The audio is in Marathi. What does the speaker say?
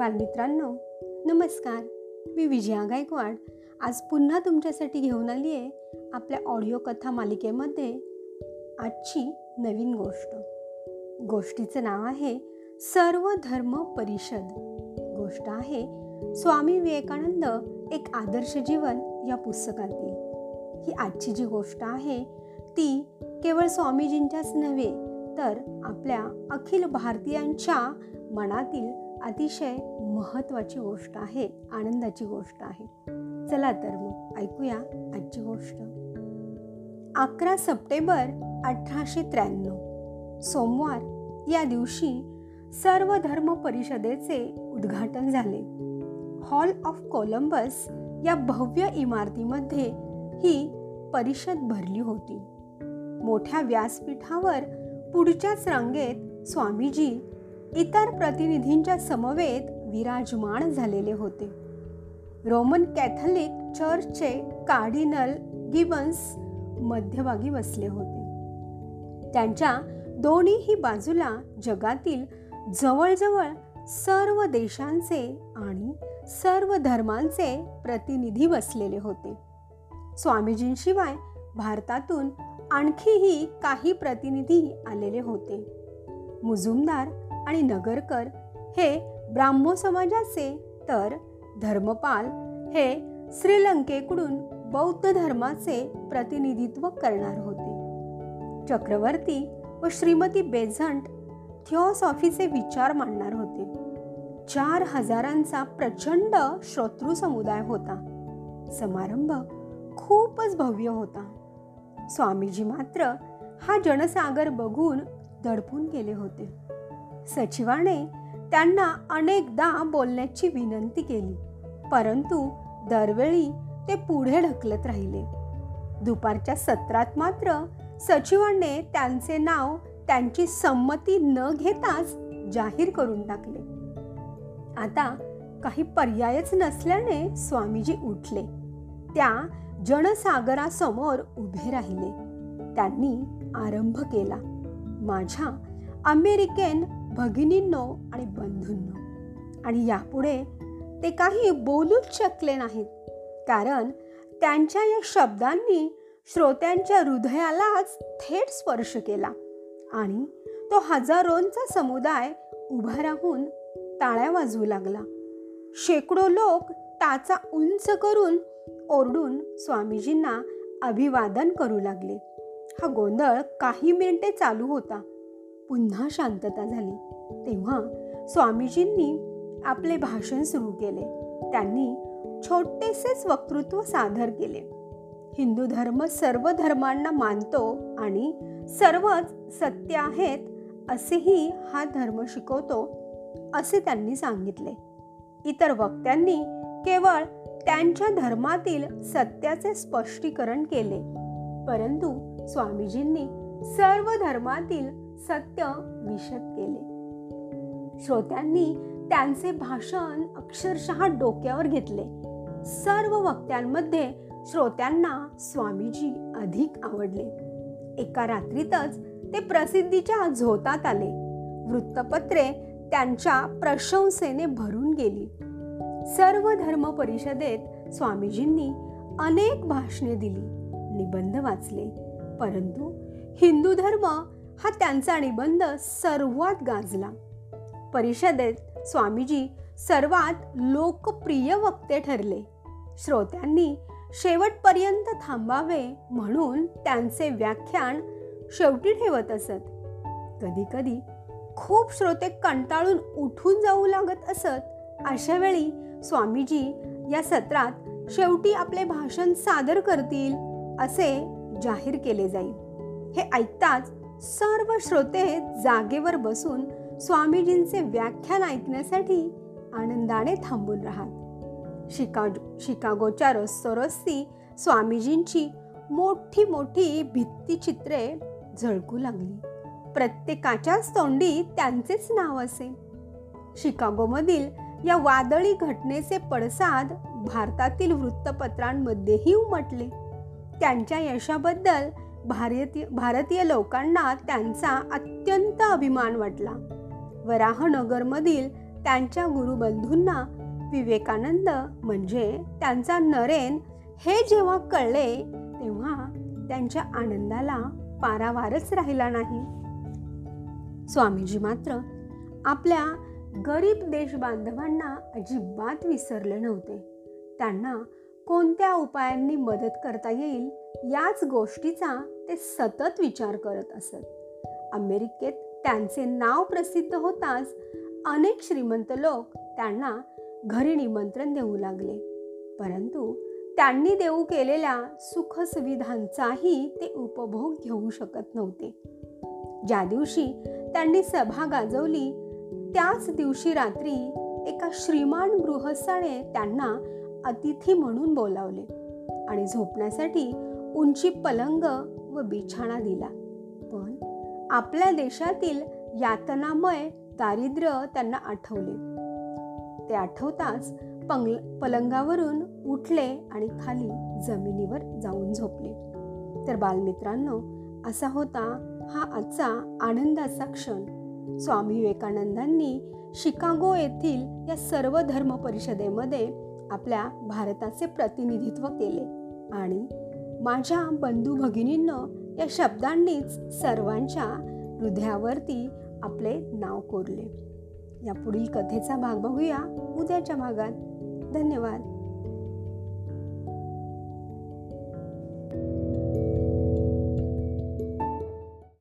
बालमित्रांनो नमस्कार. मी विजया गायकवाड. आज पुन्हा तुमच्यासाठी घेऊन आली आहे आपल्या ऑडिओ कथा मालिकेमध्ये आजची नवीन गोष्ट. गोष्टीचं नाव आहे सर्व धर्म परिषद. गोष्ट आहे स्वामी विवेकानंद एक आदर्श जीवन या पुस्तकातील. ही आजची जी गोष्ट आहे ती केवळ स्वामीजींच्याच नव्हे तर आपल्या अखिल भारतीयांच्या मनातील अतिशय महत्त्वाची गोष्ट आहे आनंदाची गोष्ट आहे. चला तर मग ऐकूया आजची गोष्ट. अकरा सप्टेंबर अठराशे त्र्याण्णव सोमवार या दिवशी सर्व धर्म परिषदेचे उद्घाटन झाले. हॉल ऑफ कोलंबस या भव्य इमारतीमध्ये ही परिषद भरली होती. मोठ्या व्यासपीठावर पुढच्याच रांगेत स्वामीजी इतर प्रतिनिधींच्या समवेत विराजमान झालेले होते. रोमन कॅथलिक चर्चचे कार्डिनल गिबन्स मध्यभागी बसले होते. त्यांच्या दोन्हीही बाजूला जगातील जवळजवळ सर्व देशांचे आणि सर्व धर्मांचे प्रतिनिधी बसलेले होते. स्वामीजींशिवाय भारतातून आणखीही काही प्रतिनिधी आलेले होते. मुजुमदार आणि नगरकर हे ब्राह्मो समाजाचे तर धर्मपाल हे श्रीलंकेकडून बौद्ध धर्माचे प्रतिनिधित्व करणार होते. चक्रवर्ती व श्रीमती बेझंट थिओसॉफीचे विचार मांडणार होते. चार हजारांचा प्रचंड श्रोतृ समुदाय होता. समारंभ खूपच भव्य होता. स्वामीजी मात्र हा जनसागर बघून दडपून गेले होते. सचिवाने त्यांना अनेकदा बोलण्याची विनंती केली. परंतु दरवेळी ते पुढे ढकलत राहिले. दुपारच्या सत्रात मात्र सचिवाने त्यांचे नाव त्यांची संमती न घेताच जाहीर करून टाकले. आता काही पर्यायच नसल्याने स्वामीजी उठले. त्या जनसागरासमोर उभे राहिले. त्यांनी आरंभ केला. माझ्या अमेरिकन भगिनींनो आणि बंधूंनो. आणि यापुढे ते काही बोलूच शकले नाहीत. कारण त्यांच्या या शब्दांनी श्रोत्यांच्या हृदयालाच थेट स्पर्श केला. आणि तो हजारोंचा समुदाय उभा राहून टाळ्या वाजवू लागला. शेकडो लोक टाचा उंच करून ओरडून स्वामीजींना अभिवादन करू लागले. हा गोंधळ काही मिनिटे चालू होता. पुन्हा शांतता झाली. तेव्हा स्वामीजींनी आपले भाषण सुरू केले. त्यांनी छोटेसेच वक्तृत्व सादर केले. हिंदू धर्म सर्व धर्मांना मानतो आणि सर्वच सत्य आहेत असेही हा धर्म शिकवतो असे त्यांनी सांगितले. इतर वक्त्यांनी केवळ त्यांच्या धर्मातील सत्याचे स्पष्टीकरण केले. परंतु स्वामीजींनी सर्व धर्मातील सत्य विशद केले. श्रोत्यांनी त्यांचे भाषण अक्षरशः डोक्यावर घेतले. सर्व वक्त्यांमध्ये श्रोत्यांना स्वामीजी अधिक आवडले. एका रात्रीतच ते प्रसिद्धीच्या झोतात आले. वृत्तपत्रे त्यांच्या प्रशंसेने भरून गेली. सर्व धर्म परिषदेत स्वामीजींनी अनेक भाषणे दिली निबंध वाचले. परंतु हिंदू धर्म हा त्यांचा निबंध सर्वात गाजला. परिषदेत स्वामीजी सर्वात लोकप्रिय वक्ते ठरले. श्रोत्यांनी शेवटपर्यंत थांबावे म्हणून त्यांचे व्याख्यान शेवटी ठेवत असत. कधी कधी खूप श्रोते कंटाळून उठून जाऊ लागत असत. अशा वेळी स्वामीजी या सत्रात शेवटी आपले भाषण सादर करतील असे जाहीर केले जाईल. हे ऐकताच सर्व श्रोते जागेवर बसून स्वामीजींचे व्याख्यान ऐकण्यासाठी आनंदाने थांबून राहत. शिका शिकागोच्या रस्तोरस्ती स्वामीजींची मोठी मोठी भित्तीचित्रे झळकू लागली. प्रत्येकाच्याच तोंडी त्यांचेच नाव असे. शिकागोमधील या वादळी घटनेचे पडसाद भारतातील वृत्तपत्रांमध्येही उमटले. त्यांच्या यशाबद्दल भारतीय भारतीय लोकांना त्यांचा अत्यंत अभिमान वाटला. वराहनगरमधील त्यांच्या गुरुबंधूंना विवेकानंद म्हणजे त्यांचा नरेन हे जेव्हा कळले तेव्हा त्यांच्या आनंदाला पारावारच राहिला नाही. स्वामीजी मात्र आपल्या गरीब देशबांधवांना अजिबात विसरले नव्हते. त्यांना कोणत्या उपायांनी मदत करता येईल याच गोष्टीचा ते सतत विचार करत असत. अमेरिकेत त्यांचे नाव प्रसिद्ध होताच अनेक श्रीमंत लोक त्यांना घरी निमंत्रण देऊ लागले. परंतु त्यांनी देऊ केलेल्या सुखसुविधांचाही ते उपभोग घेऊ शकत नव्हते. ज्या दिवशी त्यांनी सभा गाजवली त्याच दिवशी रात्री एका श्रीमान गृहस्थाने त्यांना अतिथी म्हणून बोलावले आणि झोपण्यासाठी उंची पलंग व बिछाणा दिला. पण आपल्या देशातील यातनामय दारिद्र्य त्यांना आठवले. ते आठवताच पंग पलंगावरून उठले आणि खाली जमिनीवर जाऊन झोपले. तर बालमित्रांनो असा होता हा आजचा आनंदाचा क्षण. स्वामी विवेकानंदांनी शिकागो येथील या सर्व धर्म परिषदेमध्ये आपल्या भारताचे प्रतिनिधित्व केले. आणि माझ्या बंधू भगिनींनं या शब्दांनीच सर्वांच्या हृदयावरती आपले नाव कोरले. या पुढील कथेचा भाग बघूया. उद्याच्या भागात. धन्यवाद.